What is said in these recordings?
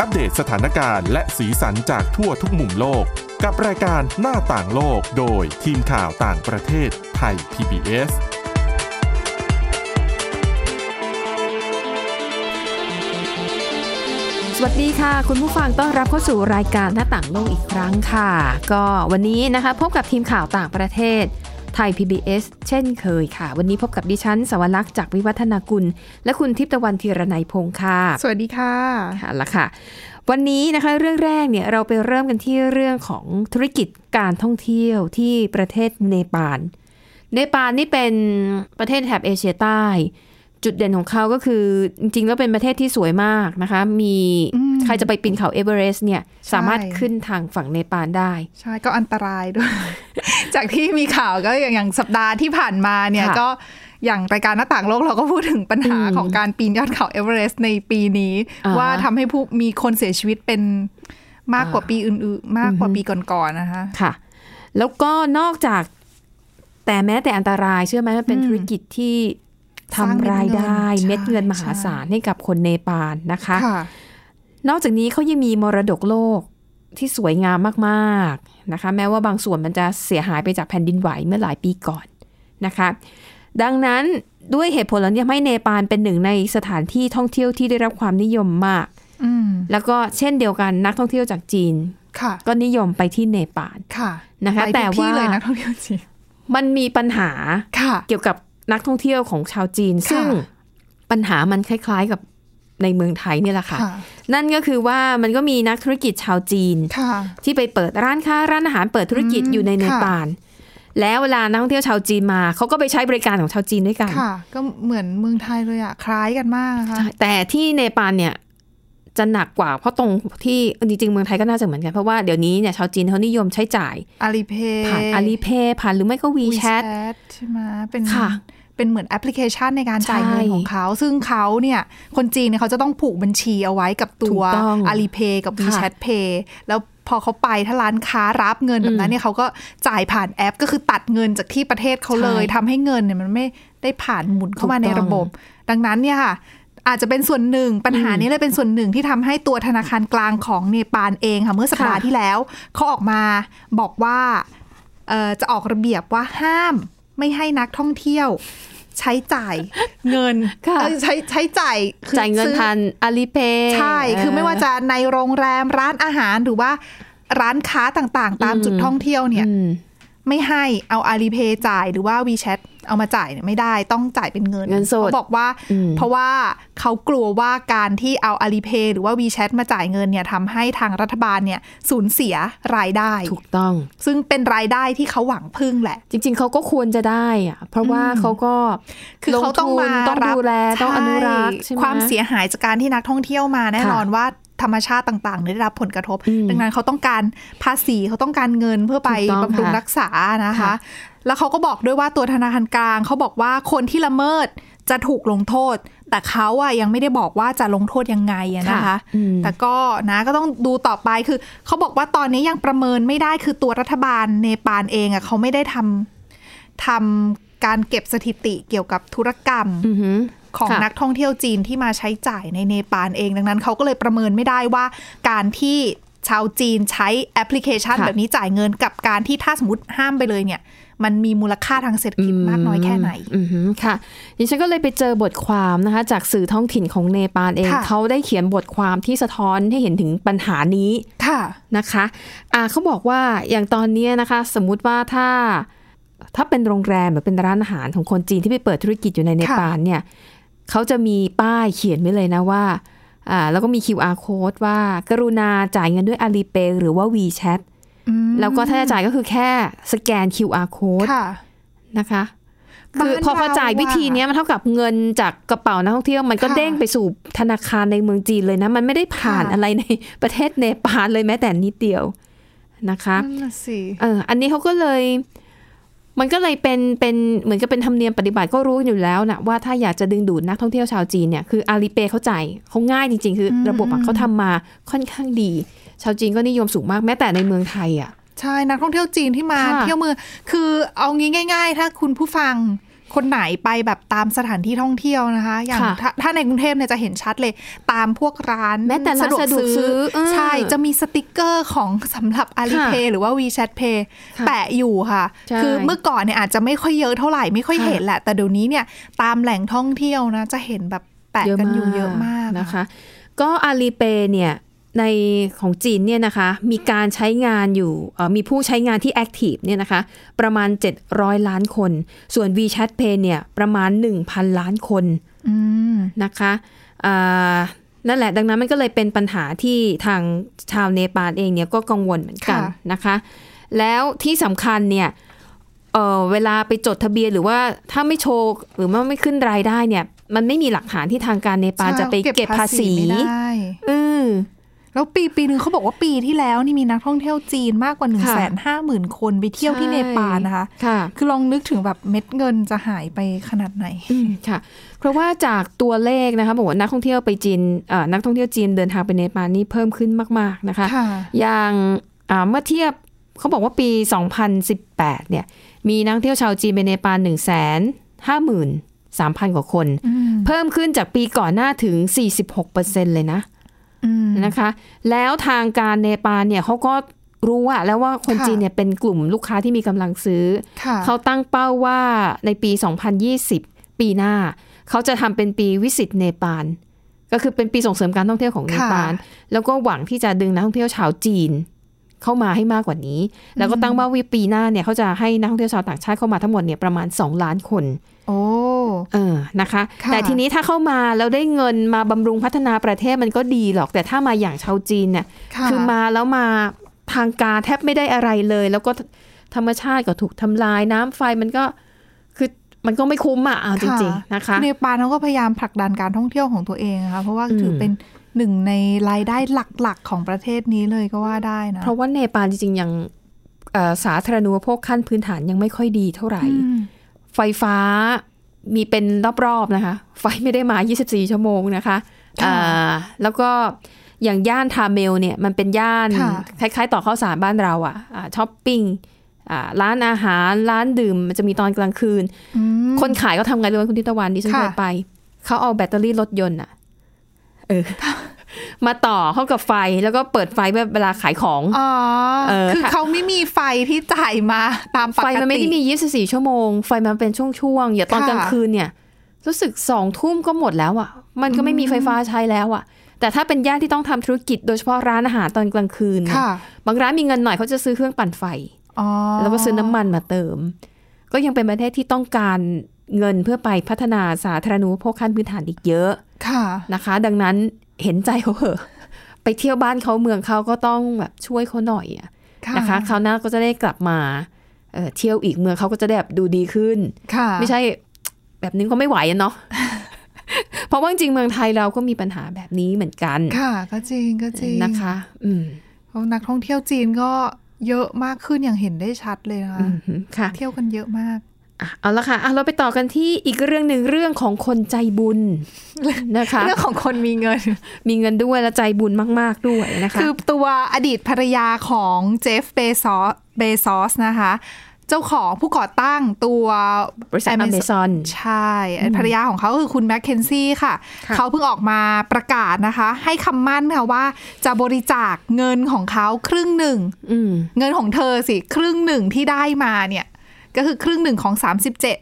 อัปเดตสถานการณ์และสีสันจากทั่วทุกมุมโลก กับรายการหน้าต่างโลกโดยทีมข่าวต่างประเทศไทย PBS สวัสดีค่ะ คุณผู้ฟังต้อนรับเข้าสู่รายการหน้าต่างโลกอีกครั้งค่ะ ก็วันนี้นะคะพบกับทีมข่าวต่างประเทศ ไทย PBS เช่นเคยค่ะ วันนี้พบกับดิฉัน สวรักษ์จากวิวัฒนากุล และคุณทิพย์ตะวันธีรนัยพงค์ค่ะ สวัสดีค่ะค่ะละค่ะ วันนี้นะคะเรื่องแรกเนี่ยเราไปเริ่มกันที่เรื่องของธุรกิจการท่องเที่ยวที่ประเทศเนปาล เนปาลนี่เป็นประเทศแถบเอเชียใต้ จุดเด่นของเขาก็คือ จริงๆ แล้วเป็นประเทศที่สวยมากนะคะ มีอืมใครจะไปปีนเขาเอเวอเรสต์เนี่ยใช่สามารถขึ้นทางฝั่งเนปาลได้ ใช่ก็อันตรายด้วย จากที่มีข่าวก็อย่างอย่างสัปดาห์ที่ผ่านมาเนี่ยค่ะก็อย่างรายการหน้าต่างโลกเราก็พูดถึงปัญหาอืมของการปีนยอดเขาเอเวอเรสต์ในปีนี้อ่าว่าทำให้ผู้มีคนเสียชีวิตเป็นมากกว่าอ่าปีอื่นๆ มากกว่าปีก่อนๆนะคะค่ะ แล้วก็นอกจาก แต่แม้แต่อันตรายเชื่อไหมมันเป็นอืมธุรกิจที่สร้าง ทำรายได้เม็เม็ดดเงิเงินนมหาใช่ศาลให้กับคนเนปาลนะคะค่ะนอกจากนี้เขายังมีมรดกโลกที่สวยงามมากๆนะคะ แม้ว่าบางส่วนมันจะเสียหายไปจากแผ่นดินไหวเมื่อหลายปีก่อนนะคะ ดังนั้นด้วยเหตุผลเหล่านี้ทำให้เนปาลเป็นหนึ่งในสถานที่ท่องเที่ยวที่ได้รับความนิยมมากอืมแล้วก็เช่นเดียวกันนักท่องเที่ยวจากจีนค่ะก็นิยมไปที่เนปาลค่ะนะคะไปทุกแต่ว่าที่เลยนะท่องเที่ยวจีนมันมีปัญหาค่ะเกี่ยวกับ นักท่องเที่ยวของชาวจีนค่ะซึ่งปัญหามันคล้าย ๆกับในเมืองไทยนี่แหละค่ะค่ะนั่นก็คือว่ามันก็มีนักธุรกิจชาวจีนค่ะที่ไปเปิดร้านค้าร้านอาหารเปิดธุรกิจอืมอยู่ในเนค่ะปาลแล้วเวลานักท่องเที่ยวชาวจีนมาเขาก็ไปใช้บริการของชาวจีนด้วยกันค่ะ ก็เหมือนเมืองไทยเลยอะคล้ายกันมากนะคะแต่ที่เนปาลเนี่ยจะหนักกว่าเพราะตรงที่จริงๆเมืองไทยก็น่าจะเหมือนกัน เพราะว่าเดี๋ยวนี้เนี่ยชาวจีนเขานิยมใช้จ่ายอาลีเพย์ผ่านอาลีเพย์ผ่านหรือไม่ก็วีแชทใช่ไหมเป็นค่ะ เป็นเหมือนแอปพลิเคชันในการจ่ายใช่เงินของเขา ซึ่งเขาเนี่ย คนจีนเนี่ยเขาจะต้องผูกบัญชีเอาไว้กับตัถูวกต้องอาลีเพย์กับค่ะ WeChat Pay แล้วพอเขาไปถ้าร้านค้ารับเงินแบบนั้นเนี่ยเขาก็จ่ายผ่านแอป ก็คือตัดเงินจากที่ประเทศเขาเลยใช่ทำให้เงินเนี่ยมันไม่ได้ผ่านหมุนเข้ามาถูกในต้องระบบ ดังนั้นเนี่ยค่ะอาจจะเป็นส่วนหนึ่งปัญหานี้เลยเป็นส่วนหนึ่งที่ทำให้ตัวธนาคารกลางของเนปาลเองค่ะเมื่อสัปดาห์ค่ะที่แล้วเขาออกมาบอกว่าเอ่อจะออกระเบียบว่าห้าม ไม่ให้นักท่องเที่ยว ใช้จ่ายเงินค่ะเอ้ยใช้ใช้จ่ายคือจ่ายเงินซื้อผ่านอาลีเพย์ใช่ คือไม่ว่าจะในโรงแรมร้านอาหารหรือว่าร้านค้าต่างๆ ตามอืมจุดท่องเที่ยวเนี่ยอืม ไม่ให้เอาอาลีเพย์จ่ายหรือว่า WeChat เอามาจ่ายเนี่ยไม่ได้ต้องจ่ายเป็นเงินเงินสดเขาบอกว่าอืมเพราะว่าเขากลัวว่าการที่เอาอาลีเพย์หรือว่า WeChat มาจ่ายเงินเนี่ยทำให้ทางรัฐบาลเนี่ยสูญเสียรายได้ ถูกต้อง ซึ่งเป็นรายได้ที่เขาหวังพึ่งแหละ จริง ๆเขาก็ควรจะได้อะเพราะว่าอืมเขาก็คือเขาต้องมาลทุนต้องรับดูแลต้องอนุรักษ์ใช่ใช่ไหมความเสียหายจากการที่นักท่องเที่ยวมาแน่ค่ะนอนว่า ธรรมชาติต่างๆได้รับผลกระทบอืมดังนั้นเขาต้องการภาษีเขาต้องการเงินเพื่อไปถูกต้องบำรุงค่ะรักษานะคะค่ะแล้วเขาก็บอกด้วยว่าตัวธนาคารกลางเขาบอกว่าคนที่ละเมิดจะถูกลงโทษ แต่เขาอะยังไม่ได้บอกว่าจะลงโทษยังไงอะนะคะอืมแต่ก็นะก็ต้องดูต่อไปคือเขาบอกว่าตอนนี้ยังประเมินไม่ได้คือตัวรัฐบาลเนปาลเองอะเขาไม่ได้ทำทำการเก็บสถิติเกี่ยวกับธุรกรรมอือหือ ของค่ะนักท่องเที่ยวจีนที่มาใช้จ่ายในเนปาลเอง ดังนั้นเขาก็เลยประเมินไม่ได้ว่าการที่ชาวจีนใช้แอปพลิเคชันค่ะแบบนี้จ่ายเงินกับการที่ถ้าสมมติห้ามไปเลยเนี่ย มันมีมูลค่าทางเศรษฐกิจมากน้อยแค่ไหนอือหือค่ะดิฉันก็เลยไปเจอบทความนะคะ จากสื่อท้องถิ่นของเนปาลเองค่ะเขาได้เขียนบทความที่สะท้อนให้เห็นถึงปัญหานี้ค่ะนะคะอ่าเขาบอกว่าอย่างตอนเนี้ยนะคะ สมมุติว่าถ้าถ้าเป็นโรงแรมหรือเป็นร้านอาหารของคนจีนที่ไปเปิดธุรกิจอยู่ในเนปาลเนี่ย เขาจะมีป้ายเขียนไว้เลยนะว่าอ่าแล้วก็มี QR code ว่า กรุณาจ่ายเงินด้วย Alipay หรือว่า WeChat อืมแล้วก็ถ้าจะจ่ายก็คือแค่สแกน QR code ค่ะนะคะคือบ้านพอพอเราจ่ายวิธีเนี้ยมันเท่ากับเงินจากกระเป๋านักท่องเที่ยวมันก็ค่ะเด้งไปสู่ธนาคารในเมืองจีนเลยนะ มันไม่ได้ผ่านค่ะอะไรในประเทศเนปาลเลยแม้แต่นิดเดียวนะคะนั่นน่ะสิเอออันนี้เขาก็เลย มันก็เลยเป็นเป็นเหมือนกับเป็นธรรมเนียมปฏิบัติก็รู้อยู่แล้วนะว่าถ้าอยากจะดึงดูดนักท่องเที่ยวชาวจีนเนี่ยคืออาลีเปเขาจ่ายเขาง่ายจริง ๆ คืออมระบบอะเขาทำมาค่อนข้างดี ชาวจีนก็นิยมสูงมากแม้แต่ในเมืองไทยอะใช่นักท่องเที่ยวจีนที่มาค่ะเที่ยวเมืองคือเอางี้ง่าย ๆ ถ้าคุณผู้ฟัง คนไหนไปแบบตามสถานที่ท่องเที่ยวนะคะ อย่างค่ะถ้าถ้าในกรุงเทพเนี่ยจะเห็นชัดเลย ตามพวกร้านแม้แต่ร้านสะดวกซื้อเออใช่จะมีสติกเกอร์ของสำหรับ Alipay หรือว่า WeChat Pay ค่ะแปะอยู่ค่ะใช่คือเมื่อก่อนเนี่ยอาจจะไม่ค่อยเยอะเท่าไหร่ไม่ค่อยค่ะเห็นแหละ แต่เดี๋ยวนี้เนี่ยตามแหล่งท่องเที่ยวนะ จะเห็นแบบแปะกันอยู่เยอะมากนะคะ ก็อาลีเปเนี่ย ในของจีนเนี่ยนะคะมีการใช้งานอยู่เอ่อมีผู้ใช้งานที่ active เนี่ยนะคะประมาณ 700 ล้านคน ส่วน WeChat Pay เนี่ยประมาณ 1,000 ล้านคนอืมนะคะอ่านั่นแหละดังนั้นมันก็เลยเป็นปัญหาที่ทางชาวเนปาลเองเนี่ยก็กังวลเหมือนกันค่ะนะคะ แล้วที่สำคัญเนี่ยเอ่อเวลาไปจดทะเบียนหรือว่าถ้าไม่โชว์หรือว่าไม่ขึ้นรายได้เนี่ย มันไม่มีหลักฐานที่ทางการเนปาลจะไปเก็บภาษีไม่ได้อืม แล้วปีปีหนึ่งเขาบอกว่าปีที่แล้วนี่มีนักท่องเที่ยวจีนมากกว่า1นึ่งค่ะแสนห้าหมื่นคนไปเที่ยวที่ใช่เนปาลนะคะค่ะ คือลองนึกถึงแบบเม็ดเงินจะหายไปขนาดไหนอืมค่ะ เพราะว่าจากตัวเลขนะคะบอกว่านักท่องเที่ยวไปจีนเอ่อนักท่องเที่ยวจีนเดินทางไปเนปาลนี่เพิ่มขึ้นมาก ๆนะคะค่ะอย่างอ่าเมื่อเทียบเขาบอกว่าปี 2018 เนี่ย มีนักท่องเที่ยวชาวจีนไปเนปาล1 5 3 0 0 0 กว่าคนอืมเพิ่มขึ้นจากปีก่อนหน้าถึง 46%เลยนะอืม นะคะ แล้วทางการเนปาลเนี่ยเขาก็รู้อะแล้วว่าคนค่ะจีนเนี่ยเป็นกลุ่มลูกค้าที่มีกำลังซื้อค่ะเขาตั้งเป้าว่าในปี 2020 ปีหน้า เขาจะทำเป็นปีวิสิตเนปาลก็คือเป็นปีส่งเสริมการท่องเที่ยวของเนปาลแล้วก็หวังที่จะดึงนักท่องเที่ยวชาวจีน เข้ามาให้มากกว่านี้ แล้วก็ตั้งเป้าว่าปีหน้าเนี่ยเขาจะให้นักท่องเที่ยวชาวต่างชาติเข้ามาทั้งหมดเนี่ยประมาณ 2 ล้านคน โอ้เออนะคะค่ะแต่ทีนี้ถ้าเข้ามาแล้วได้เงินมาบำรุงพัฒนาประเทศมันก็ดีหรอก แต่ถ้ามาอย่างชาวจีนเนี่ยค่ะคือมาแล้วมาทางการแทบไม่ได้อะไรเลย แล้วก็ธรรมชาติก็ถูกทำลายน้ำไฟมันก็คือมันก็ไม่คุ้มอะเอาจริงๆนะคะเนปาลเขาก็พยายามผลักดันการท่องเที่ยวของตัวเองนะคะเพราะว่าอืมถือเป็น หนึ่งในรายได้หลักๆ ของประเทศนี้เลยก็ว่าได้นะ เพราะว่าเนปาลจริงๆยังเอ่อสาธารณูปโภคขั้นพื้นฐานยังไม่ค่อยดีเท่าไหร่อืมไฟฟ้ามีเป็นรอบๆนะคะ ไฟไม่ได้มา 24 ชั่วโมงนะคะค่ะอ่าแล้วก็อย่างย่านทาเมลเนี่ยมันเป็นย่านค่ะคล้ายๆ ต่อข้าวสารบ้านเราอะอะช้อปปิ้งอ่าร้านอาหารร้านดื่มมันจะมีตอนกลางคืนอืมคนขายก็ทำไงรู้ไหมคุณทิตวันดิฉันค่ะเคยไป เขาเอาแบตเตอรี่รถยนต์อะ เออมาต่อเข้ากับไฟแล้วก็เปิดไฟแบบเวลาขายของอ๋อเออคือค่ะเขาไม่มีไฟที่จ่ายมาตามปกติไฟมันไม่ได้มี 24 ชั่วโมง ไฟมันเป็นช่วงๆอย่าตอนค่ะกลางคืนเนี่ย รู้สึกสองทุ่มก็หมดแล้วอะ มันก็ไม่มีไฟฟ้าใช้แล้วอะ แต่ถ้าเป็นย่านที่ต้องทำธุรกิจโดยเฉพาะร้านอาหารตอนกลางคืนเนี่ยค่ะบางร้านมีเงินหน่อยเขาจะซื้อเครื่องปั่นไฟอ๋อแล้วก็ซื้อน้ำมันมาเติม ก็ยังเป็นประเทศที่ต้องการเงินเพื่อไปพัฒนาสาธารณูปโภคขั้นพื้นฐานอีกเยอะ ค่ะนะคะ ดังนั้นเห็นใจเขาเหอะไปเที่ยวบ้านเขาเมืองเขาก็ต้องแบบช่วยเขาหน่อยอะนะคะคราวหน้าก็จะได้กลับมาเอ่อเที่ยวอีกเมืองเขาก็จะได้แบบดูดีขึ้นค่ะไม่ใช่แบบนี้ก็ไม่ไหวอะเนาะเพราะว่าจริงๆเมืองไทยเราก็มีปัญหาแบบนี้เหมือนกัน ค่ะ ก็จริงก็จริงนะคะ อืมเพราะนักท่องเที่ยวจีนก็เยอะมากขึ้นอย่างเห็นได้ชัดเลยนะคะอืมค่ะเที่ยวกันเยอะมากอะ เอาละค่ะอะเราไปต่อกันที่อีกเรื่องหนึ่งเรื่องของคนใจบุญนะคะ เรื่องของคนมีเงิน มีเงินด้วยและใจบุญมาก ๆ ด้วยนะคะ คือตัวอดีตภรรยาของเจฟเบซอสเบซอสนะคะ เจ้าของผู้ก่อตั้งตัวบริษัทอเมซอนใช่ภรรยาของเขาคือคุณแมคเคนซี่ค่ะค่ะเขาเพิ่งออกมาประกาศนะคะ ให้คำมั่นค่ะว่าจะบริจาคเงินของเขาครึ่งหนึ่งอืมเงินของเธอสิครึ่งหนึ่งที่ได้มาเนี่ย ก็คือครึ่งหนึ่งของ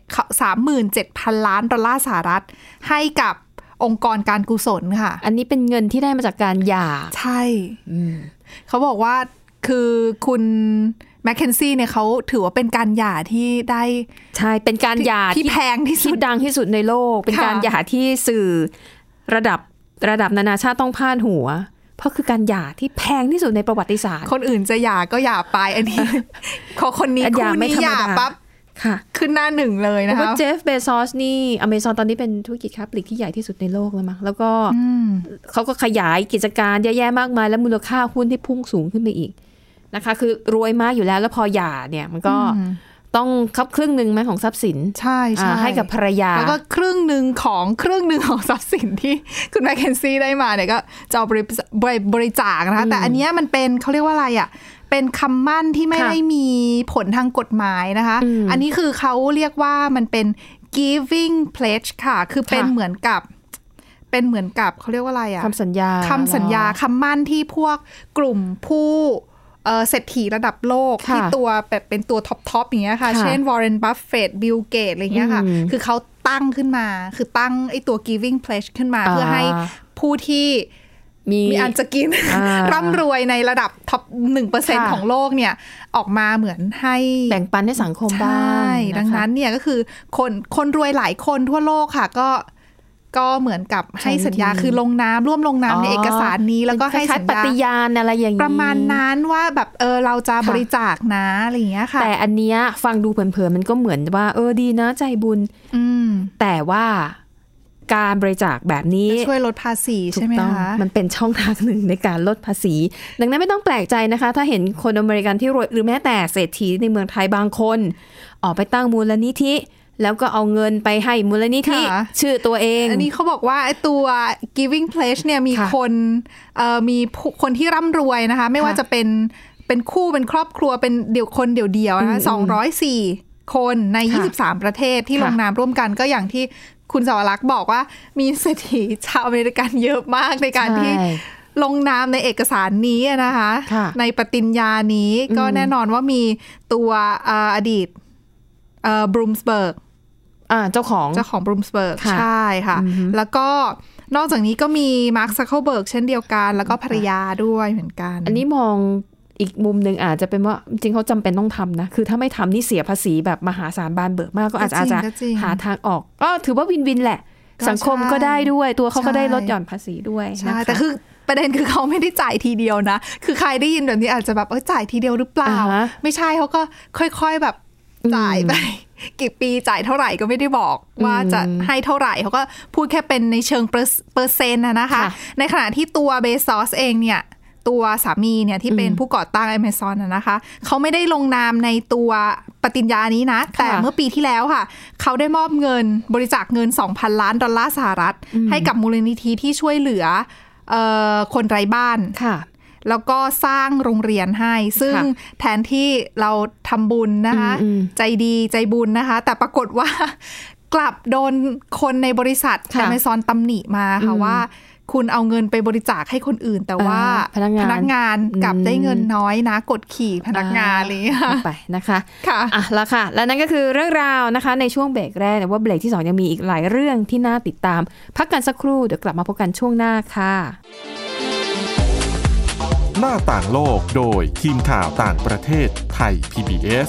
37 37,000 ล้านดอลลาร์สหรัฐ ให้กับองค์กรการกุศลค่ะ อันนี้เป็นเงินที่ได้มาจากการหย่า ใช่อืมเขาบอกว่าคือคุณแมคเคนซี่เนี่ยเขาถือว่าเป็นการหย่าที่ได้ ใช่เป็นการหย่าที่แพงที่สุที่ดดังที่สุดในโลก เป็นค่ะการหย่าที่สื่อระดับระดับนานาชาติต้องพาดหัว เพราะคือการหย่าที่แพงที่สุดในประวัติศาสตร์ คนอื่นจะหย่าก็หย่าไปอันนี้พอคนนี้อันหคู่ย่าไม่นี้ธรรมหย่าดาปั๊บ ค่ะขึ้นหน้าหนึ่งเลยเพนะราะว่าคะเจฟเบซอสนี่อเมซอนตอนนี้เป็นธุรกิจค้าปลีกที่ใหญ่ที่สุดในโลกแล้วมั้งแล้วก็อืมเขาก็ขยายกิจการเยอะแยะมากมาย แล้วมูลค่าหุ้นที่พุ่งสูงขึ้นไปอีกนะคะ คือรวยมากอยู่แล้วแล้วพอหย่าเนี่ยมันก็อืมต้องคับครึ่งหนึ่งไหมของทรัพย์สิน ใช่ใช่อ่าให้กับภรรยา แล้วก็ครึ่งหนึ่งของครึ่งหนึ่งของทรัพย์สินที่คุณแมคเคนซี่ได้มาเนี่ยก็จะเอาบริบริบริจาคนะคะแต่อันเนี้ยมันเป็นเขาเรียกว่าอะไรอะ เป็นคำมั่นที่ไม่ค่ะได้มีผลทางกฎหมายนะคะอืมอันนี้คือเขาเรียกว่ามันเป็น giving pledge ค่ะ คือเป็นค่ะเหมือนกับ เป็นเหมือนกับเขาเรียกว่าอะไรอะคำสัญญาคำสัญญาเหรอคำมั่นที่พวกกลุ่มผู้เอ่อเศรษฐีระดับโลกค่ะที่ตัวแบบเป็นตัว top top อย่างเงี้ยค่ะค่ะ เช่นวอร์เรนบัฟเฟตบิลเกตอะไรเงี้ยค่ะอืมคือเขาตั้งขึ้นมา คือตั้งไอ้ตัว giving pledge ขึ้นมาอ่าเพื่อให้ผู้ที่ มีมีอันจะกินอ่าร่ำรวยในระดับ top หนึ่งเปอร์เซ็นต์ค่ะของโลกเนี่ย ออกมาเหมือนให้แบ่งปันให้สังคมใชบ้าง่ดังนั้นเนี่ยก็คือคนคนรวยหลายคนทั่วโลกค่ะก็ก็เหมือนกับให้สัญญาใช่คือลงน้ำร่วมลงน้ำในเอกสารนี้ แล้วก็ให้คล้าสัยญๆปญาฏิญาณอะไรอย่างนี้ประมาณนั้นว่าแบบเออเราจะค่ะบริจาคนะอะไรอย่างเงี้ยค่ะ แต่อันเนี้ยฟังดูเผินๆมันก็เหมือนว่า เออดีนะใจบุญ อืมแต่ว่า การบริจาคแบบนี้จะช่วยลดภาษีถูใช่กไหมต้องคะมันเป็นช่องทางหนึ่งในการลดภาษี ดังนั้นไม่ต้องแปลกใจนะคะ ถ้าเห็นคนอเมริกันที่รวยหรือแม้แต่เศรษฐีในเมืองไทยบางคน ออกไปตั้งมูลนิธิแล้วก็เอาเงินไปให้มูลนิธิค่ะชื่อตัวเอง อันนี้เขาบอกว่าไอ้ตัว giving pledge เนี่ยมีค่ะคนเอ่อมีผู้คนที่ร่ำรวยนะคะ ไม่ว่าค่ะจะเป็นเป็นคู่เป็นครอบครัวเป็นเดี่ยวคนเดี่ยวๆนะคะอืมสองร้อยสี่คนในค่ะ23 ประเทศที่ค่ะลงนามร่วมกันก็อย่างที่ คุณสวรักษ์บอกว่ามีเศรษฐีชาวอเมริกันเยอะมากในการที่ใช่ลงนามในเอกสารนี้นะคะค่ะในปฏิญญานี้ก็อืมแน่นอนว่ามีตัวเอ่ออดีตบลูมเบิร์กอ่าเจ้าของเจ้าของบลูมเบิร์กค่ะใช่ค่ะอือฮึแล้วก็นอกจากนี้ก็มีมาร์คซักเคอร์เบิร์กเช่นเดียวกัน แล้วก็ภรรยาด้วยเหมือนกัน อันนี้มอง อีกมุมหนึ่งอาจจะเป็นว่าจริงๆเขาจำเป็นต้องทำนะ คือถ้าไม่ทำนี่เสียภาษีแบบมหาศาลบานเบิกมากก็อาจจะอาจจะก็จริงหาทางออกก็ถือว่า win-win แหละก็สังคมใช่ก็ได้ด้วยตัวเขาก็ได้ใช่ลดหย่อนภาษีด้วยใช่นะคะแต่คือประเด็นคือเขาไม่ได้จ่ายทีเดียวนะ คือใครได้ยินแบบนี้อาจจะแบบเออจ่ายทีเดียวหรือเปล่าอ่าฮะไม่ใช่เขาก็ค่อยๆแบบจ่ายไปกี่ปีจ่ายเท่าไหร่ก็ไม่ได้บอกว่าจะอืมให้เท่าไหร่เขาก็พูดแค่เป็นในเชิงเปอร์เปอร์เซ็นต์นะนะคะค่ะในขณะที่ตัวเบซอสเองเนี่ย ตัวสามีเนี่ยที่เป็นอืมผู้ก่อตั้ง Amazon นะนะคะเขาไม่ได้ลงนามในตัวปฏิญญานี้นะ แต่เมื่อปีที่แล้วค่ะ เขาได้มอบเงินบริจาคเงิน 2,000 ล้านดอลลาร์สหรัฐ ให้กับมูลนิธิที่ช่วยเหลือเออคนไร้บ้านค่ะแล้วก็สร้างโรงเรียนให้ ซึ่งค่ะแทนที่เราทำบุญนะคะอืมอืมใจดีใจบุญนะคะ แต่ปรากฏว่ากลับโดนคนในบริษัทค่ะแอมซอนตำหนิมาค่ะอืมว่า คุณเอาเงินไปบริจาคให้คนอื่น แต่ว่าอ่าพนักงานพนักงานกลับอืมได้เงินน้อยนะ กดขี่พนักงานอะไรอย่างเลยค่ะไปนะคะค่ะอะแล้วค่ะ และนั่นก็คือเรื่องราวนะคะ ในช่วงเบรกแรกแต่ว่าเบรกที่สองยังมีอีกหลายเรื่องที่น่าติดตาม พักกันสักครู่เดี๋ยวกลับมาพบกันช่วงหน้าค่ะ หน้าต่างโลกโดยทีมข่าวต่างประเทศไทย PBS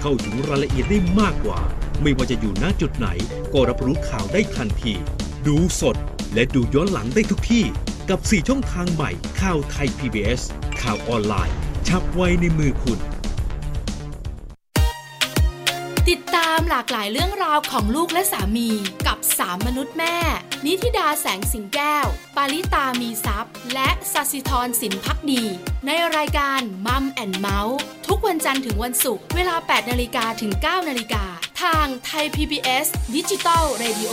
เข้าถึงรายละเอียดได้มากกว่า ไม่ว่าจะอยู่ณจุดไหน ก็รับรู้ข่าวได้ทันที ดูสดและดูย้อนหลังได้ทุกที่ กับ 4 ช่องทางใหม่ข่าวไทย PBS ข่าวออนไลน์ ชับไว้ในมือคุณ ติดตามหลากหลายเรื่องราวของลูกและสามีกับ สามมนุษย์แม่ นิธิดาแสงสิงแก้ว ปาริตามีซัพ์และสัสิธรสินพักดี ในรายการมัมแอนเมาส์ทุกวันจันทร์ถึงวันศุกร์เวลา 8นาฬิกาถึง 9นาฬิกาทางไทย PBS Digital Radio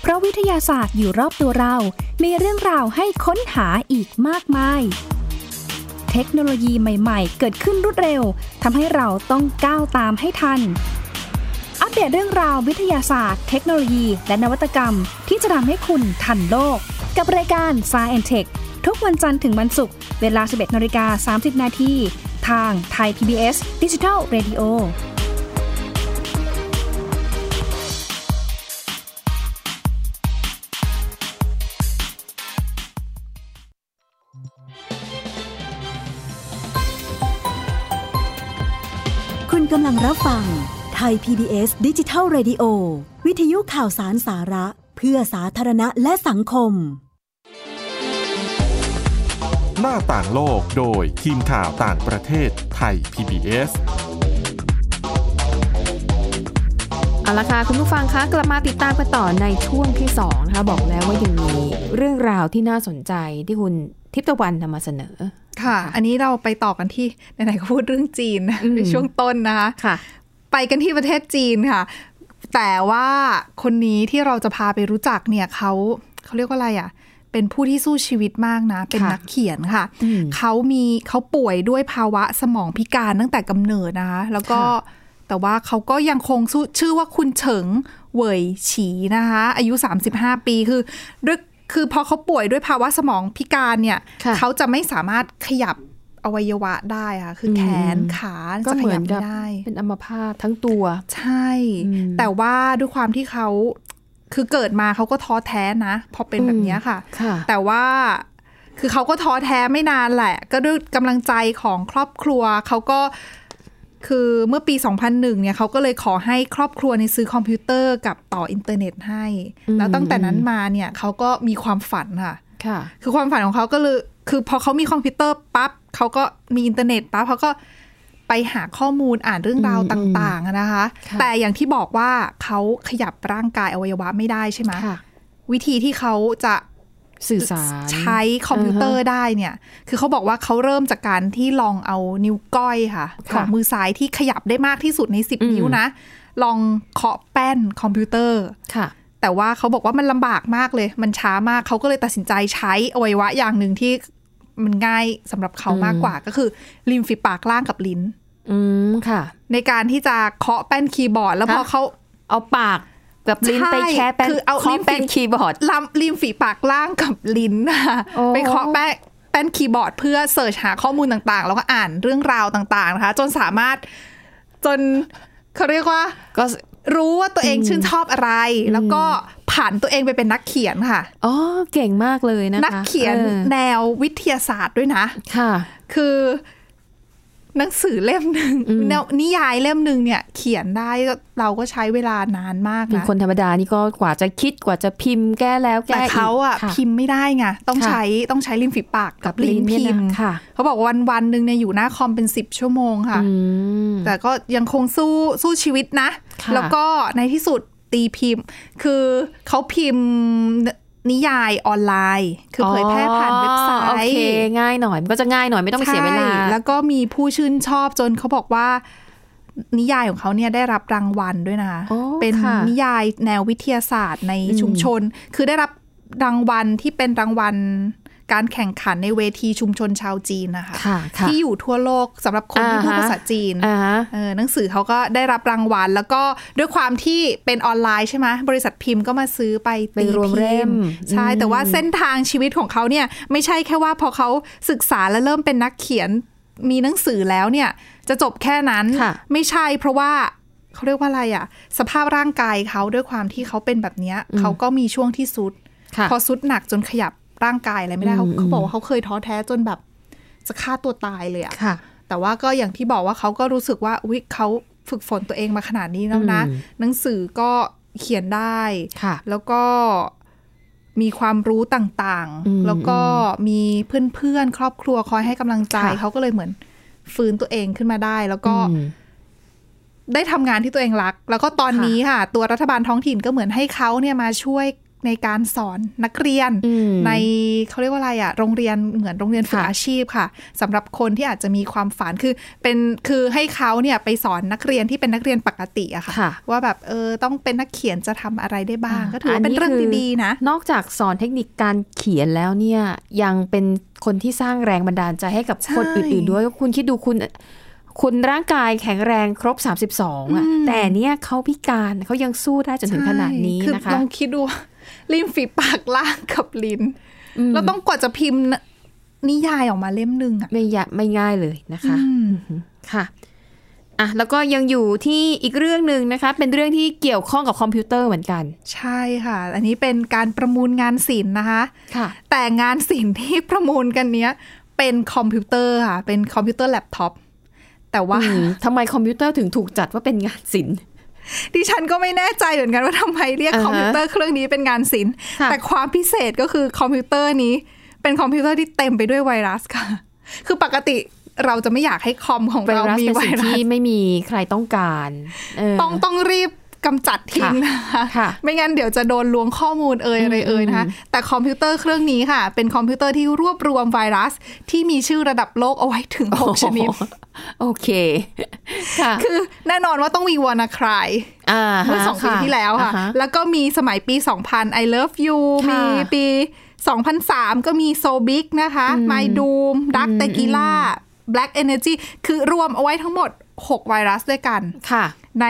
เพราะวิทยาศาสตร์อยู่รอบตัวเรา มีเรื่องราวให้ค้นหาอีกมากมาย เทคโนโลยีใหม่ๆ เกิดขึ้นรวดเร็วทำให้เราต้องก้าวตามให้ทัน อัปเดตเรื่องราววิทยาศาสตร์ เทคโนโลยี และนวัตกรรม ที่จะทำให้คุณทันโลก กับรายการ s c i e n t e c h ทุกวันจันทร์ถึงวันศุกร์เวลา 11นาฬิกา30 นาทีทางไทย PBS ดิจิทัล Radio คุณกำลัง รับฟังไทย PBS ดิจิทัล Radio วิทยุข่าวสารสาระ เพื่อสาธารณะและสังคม หน้าต่างโลกโดยทีมข่าวต่างประเทศไทย PBS เอาละค่ะ คุณผู้ฟังคะกลับมาติดตามกันต่อในช่วงที่2นะคะบอกแล้วว่ายังมีเรื่องราวที่น่าสนใจที่คุณทิพย์ตะวันนำมาเสนอ ค่ะ อันนี้เราไปต่อกันที่ไหนๆก็พูดเรื่องจีนอืมในช่วงต้นนะคะค่ะไปกันที่ประเทศจีนค่ะ แต่ว่าคนนี้ที่เราจะพาไปรู้จักเนี่ยเขาเขาเรียกว่าอะไรอะเป็นผู้ที่สู้ชีวิตมากนะ เป็นค่ะนักเขียนค่ะอืมเขามีเขาป่วยด้วยภาวะสมองพิการตั้งแต่กำเนิดนะคะ แล้วก็ค่ะแต่ว่าเขาก็ยังคงสู้ชื่อว่าคุณเฉิงเหวยฉีนะคะ อายุ 35 ปีคือด้วย คือพอเขาป่วยด้วยภาวะสมองพิการเนี่ยค่ะเขาจะไม่สามารถขยับอวัยวะได้ค่ะ คือแขนอืมขาก็จะเหมือยันบไม่บได้ เป็นอัมพาตทั้งตัว ใช่อืมแต่ว่าด้วยความที่เขาคือเกิดมาเขาก็ท้อแท้นะ พอเป็นแบบเนี้ยค่ะค่ะ แต่ว่าคือเขาก็ท้อแท้ไม่นานแหละ ก็ด้วยกำลังใจของครอบครัวเขาก็ คือเมื่อปี 2001 เนี่ยเขาก็เลยขอให้ครอบครัวเนี่ยซื้อคอมพิวเตอร์กับต่ออินเทอร์เน็ตให้อืมแล้วตั้งแต่นั้นมาเนี่ยเขาก็มีความฝันค่ะ ค่ะ คือความฝันของเขาก็เลยคือพอเขามีคอมพิวเตอร์ปั๊บเขาก็มีอินเทอร์เน็ตปั๊บเขาก็ไปหาข้อมูลอ่านเรื่องราวอืมต่างๆอะนะคะค่ะแต่อย่างที่บอกว่าเขาขยับร่างกายอวัยวะไม่ได้ใช่ไหมค่ะวิธีที่เขาจะ สื่อสารใช้คอมพิวเตอร์ได้เนี่ย คือเขาบอกว่าเขาเริ่มจากการที่ลองเอานิ้วก้อยค่ะค่ะของมือซ้ายที่ขยับได้มากที่สุดในอืม10นิ้วนะ ลองเคาะแป้นคอมพิวเตอร์ค่ะ แต่ว่าเขาบอกว่ามันลำบากมากเลย มันช้ามากเขาก็เลยตัดสินใจใช้อวัยวะอย่างหนึ่งที่มันง่ายสำหรับเขามากกว่าก็คือริมฝีปากล่างกับลิ้น อืมค่ะ ในการที่จะเคาะแป้นคีย์บอร์ด แล้วพอฮะเขาเอาปาก กับลิ้นใช่ไปแค่แป้นคือเอาเคาะลิ้นแป้นคีย์บอร์ดลำริมฝีปากล่างกับลิ้นนะคะโอ้ไปเคาะแป้นแป้นคีย์บอร์ดเพื่อเสิร์ชหาข้อมูลต่างๆ แล้วก็อ่านเรื่องราวต่างๆนะคะ จนสามารถจนเขาเรียกว่าก็รู้ว่าตัวเองชื่นชอบอะไร แล้วก็ผ่านตัวเองไปเป็นนักเขียนค่ะอ๋อเก่งมากเลยนะคะนักเขียนออแนววิทยาศาสตร์ด้วยนะ ค่ะ คือ หนังสือเล่มหนึ่งอืมแนวนิยายเล่มหนึ่งเนี่ย เขียนได้ก็เราก็ใช้เวลานานมากเป็นนะคนธรรมดานี่ก็กว่าจะคิดกว่าจะพิมพ์แก้แล้วแก้แต่อีกเขาอะค่พิมพ์ไม่ได้ไงต้องค่ะใช้ต้องใช้ริมฝีปากกับกับลิ้ลิ้นนเนี่ยพิมพ์นะค่ะเขาบอกว่าวันวันๆหนึ่งเนี่ยอยู่หน้าคอมเป็นสิบชั่วโมงค่ะอืมแต่ก็ยังคงสู้สู้ชีวิตนะค่ะแล้วก็ในที่สุดตีพิมพ์ คือเขาพิมพ์ นิยายออนไลน์ คือเผยแพร่ผ่านเว็บไซอ๋อโอต์เคง่ายหน่อยมันก็จะง่ายหน่อยไม่ต้องไปเสียเวลาใช่แล้วก็มีผู้ชื่นชอบจนเขาบอกว่า นิยายของเขาเนี่ยได้รับรางวัลด้วยนะคะโอ้เป็นค่ะนิยายแนววิทยาศาสตร์ในอืมชุมชน คือได้รับรางวัลที่เป็นรางวัล การแข่งขันในเวทีชุมชนชาวจีนนะคะค่ะค่ะที่อยู่ทั่วโลกสำหรับคนที่อ่าพูดฮะภาษาจีนอ่าฮะเออหนังสือเขาก็ได้รับรางวัล แล้วก็ด้วยความที่เป็นออนไลน์ใช่ไหมบริษัทพิมพ์ก็มาซื้อไปไปตีรวมพิเล่มพ์ใช่อืมแต่ว่าเส้นทางชีวิตของเขาเนี่ยไม่ใช่แค่ว่าพอเขาศึกษาและเริ่มเป็นนักเขียนมีหนังสือแล้วเนี่ย จะจบแค่นั้นค่ะไม่ใช่เพราะว่าเขาเรียกว่าอะไรอะสภาพร่างกายเขาด้วยความที่เขาเป็นแบบเนี้ยเขาก็มีช่วงที่สุดค่ะพอสุดหนักจนขยับ ร่างกายอะไรไม่ได้เขาอืมเขาบอกว่าเขาเคยท้อแท้จนแบบจะฆ่าตัวตายเลยอะค่ะ แต่ว่าก็อย่างที่บอกว่าเขาก็รู้สึกว่าอุ๊ยเขาฝึกฝนตัวเองมาขนาดนี้แล้วนะอืมหนังสือก็เขียนได้ค่ะ แล้วก็มีความรู้ต่างอืมๆแล้วก็มีเพื่อนๆ ครอบครัวคอยให้กำลังใจค่ะเขาก็เลยเหมือนฟื้นตัวเองขึ้นมาได้ แล้วก็อืมได้ทำงานที่ตัวเองรัก แล้วก็ตอนค่ะนี้ค่ะ ตัวรัฐบาลท้องถิ่นก็เหมือนให้เขาเนี่ยมาช่วย ในการสอนนักเรียนอืมในเขาเรียกว่าอะไรอะโรงเรียนเหมือนโรงเรียนฝึกค่ะอาชีพค่ะสำหรับคนที่อาจจะมีความฝันคือเป็นคือให้เขาเนี่ยไปสอนนักเรียนที่เป็นนักเรียนปกติอะค่ะค่ะว่าแบบเออต้องเป็นนักเขียนจะทำอะไรได้บ้างอ่าก็ถือว่าเป็นอันนี้เรื่องคือดีๆนะ นอกจากสอนเทคนิคการเขียนแล้วเนี่ยยังเป็นคนที่สร้างแรงบันดาลใจให้กับใช่คนอื่นๆด้วยคุณคิดดูคุณคุณร่างกายแข็งแรงครบ 32อะอืมแต่เนี่ยเขาพิการเขายังสู้ได้จนถึงขนาดนี้ใช่คือนะคะลองคิดดู ริมฝีปากล่างกับลิ้นอืมแล้วต้องกว่าจะพิมพ์นิยายออกมาเล่มหนึ่งอะไม่ยากไม่ง่ายเลยนะคะอืมค่ะอะแล้วก็ยังอยู่ที่อีกเรื่องหนึ่งนะคะ เป็นเรื่องที่เกี่ยวข้องกับคอมพิวเตอร์เหมือนกัน ใช่ค่ะ อันนี้เป็นการประมูลงานศิลป์นะคะค่ะ แต่งานศิลป์ที่ประมูลกันเนี้ย เป็นคอมพิวเตอร์ค่ะ เป็นคอมพิวเตอร์แล็ปท็อปแต่ว่าอืมทำไมคอมพิวเตอร์ถึงถูกจัดว่าเป็นงานศิลป์ ดิฉันก็ไม่แน่ใจเหมือนกันว่าทำไมเรียกอ่าฮะคอมพิวเตอร์เครื่องนี้เป็นงานศิลป์ค่ะแต่ความพิเศษก็คือคอมพิวเตอร์นี้ เป็นคอมพิวเตอร์ที่เต็มไปด้วยไวรัสค่ะ คือปกติเราจะไม่อยากให้คอมของเรามีไวรัส ไวรัสเป็นสิ่งที่ไม่มีใครต้องการต้องต้องรีบ กำจัดทิ้งค่ะนะคะค่ะไม่งั้นเดี๋ยวจะโดนล้วงข้อมูลเอ่ยอะไรเอ่ยนะคะแต่คอมพิวเตอร์เครื่องนี้ค่ะ เป็นคอมพิวเตอร์ที่รวบรวมไวรัส ที่มีชื่อระดับโลกเอาไว้ถึง 6 ชนิด โอเคค่ะคือแน่นอนว่าต้องมีวานาครายอ่าเมื่อฮะสองปีค่ะที่แล้วค่ะอ่าฮแล้วก็มีสมัยปี 2000 I love you ค่ะมีปี 2003 ก็มี so big นะคะ my doom dark tequila black energy คือรวมเอาไว้ทั้งหมด 6 ไวรัสด้วยกันค่ะ ใน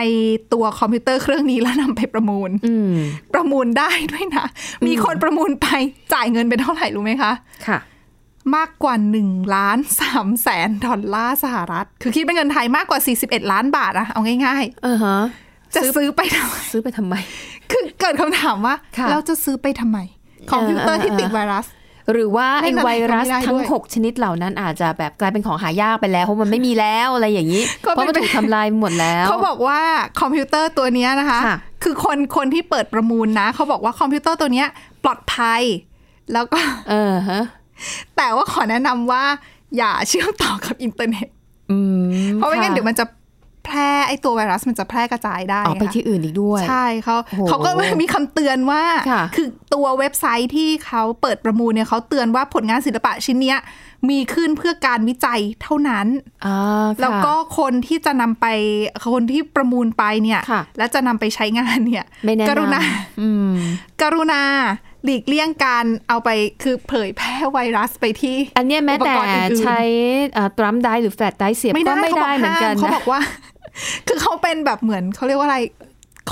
ตัวคอมพิวเตอร์เครื่องนี้แล้วนำไปประมูลอืมประมูลได้ด้วยนะ มีคนประมูลไปจ่ายเงินไปเท่าไหร่รู้ไหมคะค่ะ มากกว่า1ล้าน3แสนดอลลาร์สหรัฐ คือคิดเป็นเงินไทยมากกว่า 41 ล้านบาทอะเอาง่ายเออฮะๆจะซื้อไปทำไมซื้อไปทำไม คือเกิดคำถามว่าค่ะเราจะซื้อไปทำไม คอมพิวเตอร์ที่ติดไวรัส หรือว่าเล่ไอ้นอะไรไวรัสก็ไม่ได้ด้วย ไอ้ไวรัสทั้ง6ชนิดเหล่านั้นอาจจะแบบกลายเป็นของหายากไปแล้วเพราะมันไม่มีแล้วอะไรอย่างนี้ก็เพราะมันเป็นถูกทำลายหมดแล้ว เขาบอกว่าคอมพิวเตอร์ตัวเนี้ยนะคะค่ะคือคนคนที่เปิดประมูลนะ เขาบอกว่าคอมพิวเตอร์ตัวเนี้ยปลอดภัย แล้วก็เออฮะแต่ว่าขอแนะนำว่าอย่าเชื่อมต่อกับอินเทอร์เน็ตอืมเพราะไม่งั้นค่ะเดี๋ยวมันจะ แพร่ไอตัวไวรัสมันจะแพร่กระจายได้ออกไปค่ะที่อื่นอีกด้วย ใช่เขาโอ้โหเขาก็มีคำเตือนว่าค่ะคือตัวเว็บไซต์ที่เขาเปิดประมูลเนี่ยเขาเตือนว่าผลงานศิลปะชิ้นเนี้ยมีขึ้นเพื่อการวิจัยเท่านั้นอ่าค่ะแล้วก็คนที่จะนำไปคนที่ประมูลไปเนี่ยค่ะและจะนำไปใช้งานเนี่ยไม่แนะนำกรุณาอืมกรุณาหลีกเลี่ยงการเอาไปคือเผยแพร่ไวรัสไปที่ อันเนี้ยแม้แต่อุปกรณ์อื่นๆใช้ตรัมได้หรือแฟลชได้เสียบไม่ก็ได้ไม่เขาบได้อกเหมือนกันห้ามเขานะบอกว่า คือเขาเป็นแบบเหมือนเขาเรียกว่าอะไร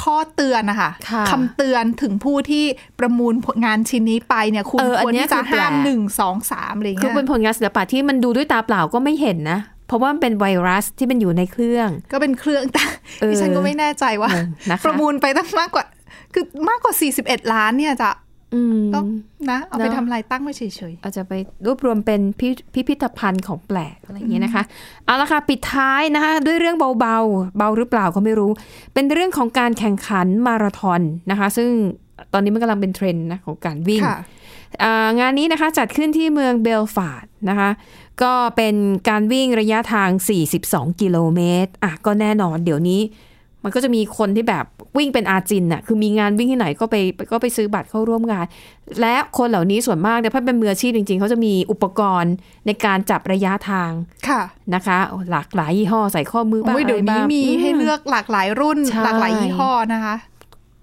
ข้อเตือนนะคะค่ะคำเตือนถึงผู้ที่ประมูลผลงานชิ้นนี้ไปเนี่ยคุณเอออัคนวรเนี้ยที่จะคือแปลกห้ามหนึ่งสองสามอะไรคือเงี้ยเป็นผลงานศิลปะที่มันดูด้วยตาเปล่าก็ไม่เห็นนะเพราะว่ามันเป็นไวรัสที่มันอยู่ในเครื่อง ก็เป็นเครื่องแต่เออดิฉันก็ไม่แน่ใจว่างงนะคะประมูลไปตั้งมากกว่า คือมากกว่า 41 ล้านเนี่ยจะอืม ก็นะเอาไปเนอะทำอะไรตั้งไว้เฉยอาจจะไปรวบรวมเป็นพิพิพิธภัณฑ์ของแปลกอะไรอย่างเงี้ยนะคะ เอาละค่ะ ปิดท้ายนะคะ ด้วยเรื่องเบาๆ เบาหรือเปล่าก็ไม่รู้ เป็นเรื่องของการแข่งขันมาราธอนนะคะ ซึ่งตอนนี้มันกำลังเป็นเทรนด์นะของการวิ่งๆค่ะอ่างานนี้นะคะจัดขึ้นที่เมืองเบลฟาร์ดนะคะ ก็เป็นการวิ่งระยะทาง 42 กิโลเมตรอะก็แน่นอนเดี๋ยวนี้ มันก็จะมีคนที่แบบวิ่งเป็นอาจินน่ะคือมีงานวิ่งที่ไหนก็ไปก็ไปซื้อบัตรเข้าร่วมงาน และคนเหล่านี้ส่วนมากเนี่ยถ้าเป็นมืออาชีพจริง ๆเขาจะมีอุปกรณ์ในการจับระยะทางค่ะนะคะ หลากหลายยี่ห้อใส่ข้อมือบ้างโอ้ยเดี๋ยวอะไรนี้บ้างมีให้เลือกหลากหลายรุ่นใช่หลากหลายยี่ห้อนะคะ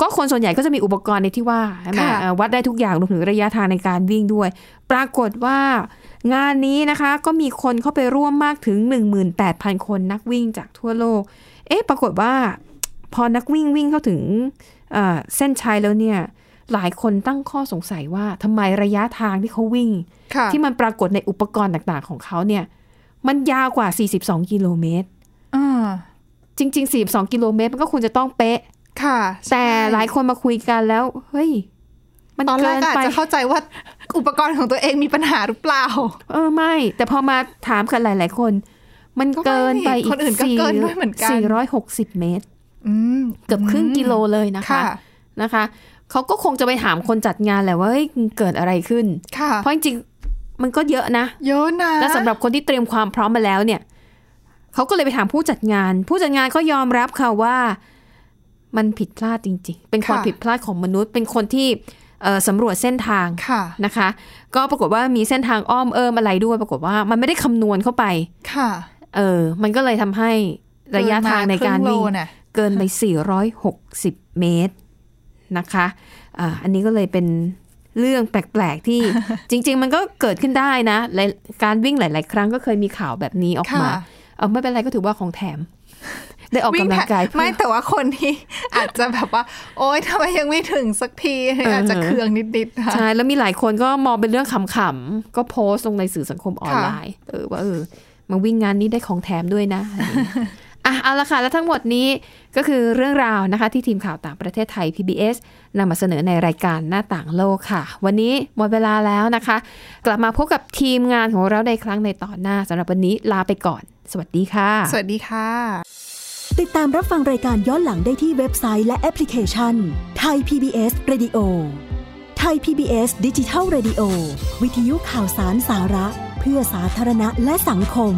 ก็คนส่วนใหญ่ก็จะมีอุปกรณ์ในที่ว่าใช่ไหมค่ะเอ่อวัดได้ทุกอย่างรวมถึงระยะทางในการวิ่งด้วย ปรากฏว่างานนี้นะคะก็มีคนเข้าไปร่วมมากถึง 18,000 คนนักวิ่งจากทั่วโลก เอ๊ะ ปรากฏว่า พอนักวิ่งวิ่งเข้าถึงเอ่อเส้นชัยแล้วเนี่ยหลายคนตั้งข้อสงสัยว่าทำไมระยะทางที่เขาวิ่งค่ะที่มันปรากฏในอุปกรณ์ต่างๆ ของเขาเนี่ย มันยาวกว่า 42 กิโลเมตรอ่าจริง ๆ 42 กิโลเมตร มันก็ควรจะต้องเป๊ะ ค่ะ แต่หลายคนมาคุยกันแล้ว เฮ้ย มันตอนแรเกิกนก็อาจไปจะเข้าใจว่าอุปกรณ์ของตัวเองมีปัญหาหรือเปล่า เออไม่ แต่พอมาถามกันหลาย ๆ คน มันก็ไม่เกินไปอีคนอื่นก็เกินด้วยเหมือนกันสี่ร้อยหกสิบเมตรอืม เกือบครึ่งกิโลเลยนะคะค่ะนะคะเขาก็คงจะไปถามคนจัดงานแหละว่าเฮ้ยเกิดอะไรขึ้นค่ะเพราะจริงๆมันก็เยอะนะ เยอะนะ และสำหรับคนที่เตรียมความพร้อมมาแล้วเนี่ยเขาก็เลยไปถามผู้จัดงาน ผู้จัดงานก็ยอมรับค่ะว่า มันผิดพลาดจริง ๆ เป็นความผิดพลาดของมนุษย์ เป็นคนที่เอ่อสำรวจเส้นทางค่ะนะคะ ก็ปรากฏว่ามีเส้นทางอ้อมเอิมอะไรด้วย ปรากฏว่ามันไม่ได้คำนวณเข้าไป ค่ะ เออ มันก็เลยทำให้ระยะทางในการวิ่ง เกินมาครึ่งโลน่ะเกินไป 460 เมตรนะคะอ่าอันนี้ก็เลยเป็นเรื่องแปลก ๆ ที่จริง ๆ มันก็เกิดขึ้นได้นะหลายการวิ่งหลาย ๆ ครั้งก็เคยมีข่าวแบบนี้ออกมาค่ะเอาไม่เป็นไรก็ถือว่าของแถม ได้ออกกำลังกายวิ่แผนไม่แต่ว่าคนที่อาจจะแบบว่า โอ๊ยทำไมยังไม่ถึงสักทีอาจจะเคืองนิดๆนะคะใช่ แล้วมีหลายคนก็มองเป็นเรื่องขำๆก็โพสต์ลงในสื่อสังคมออนไลน์ เออว่าเออมาวิ่งงานนี้ได้ของแถมด้วยนะอะไรอย่างเงี้ยอะเอาละค่ะ แล้วทั้งหมดนี้ก็คือเรื่องราวนะคะ ที่ทีมข่าวต่างประเทศไทย PBS นำมาเสนอในรายการหน้าต่างโลกค่ะ วันนี้หมดเวลาแล้วนะคะ กลับมาพบกับทีมงานของเราในครั้งในตอนหน้าสำหรับวันนี้ลาไปก่อน สวัสดีค่ะ สวัสดีค่ะ ติดตามรับฟังรายการย้อนหลังได้ที่เว็บไซต์และแอปพลิเคชันไทย PBS Radio ไทไทย PBS ดิจิทัล Radio วิทยุข่าวสารสาระ เพื่อสาธารณะและสังคม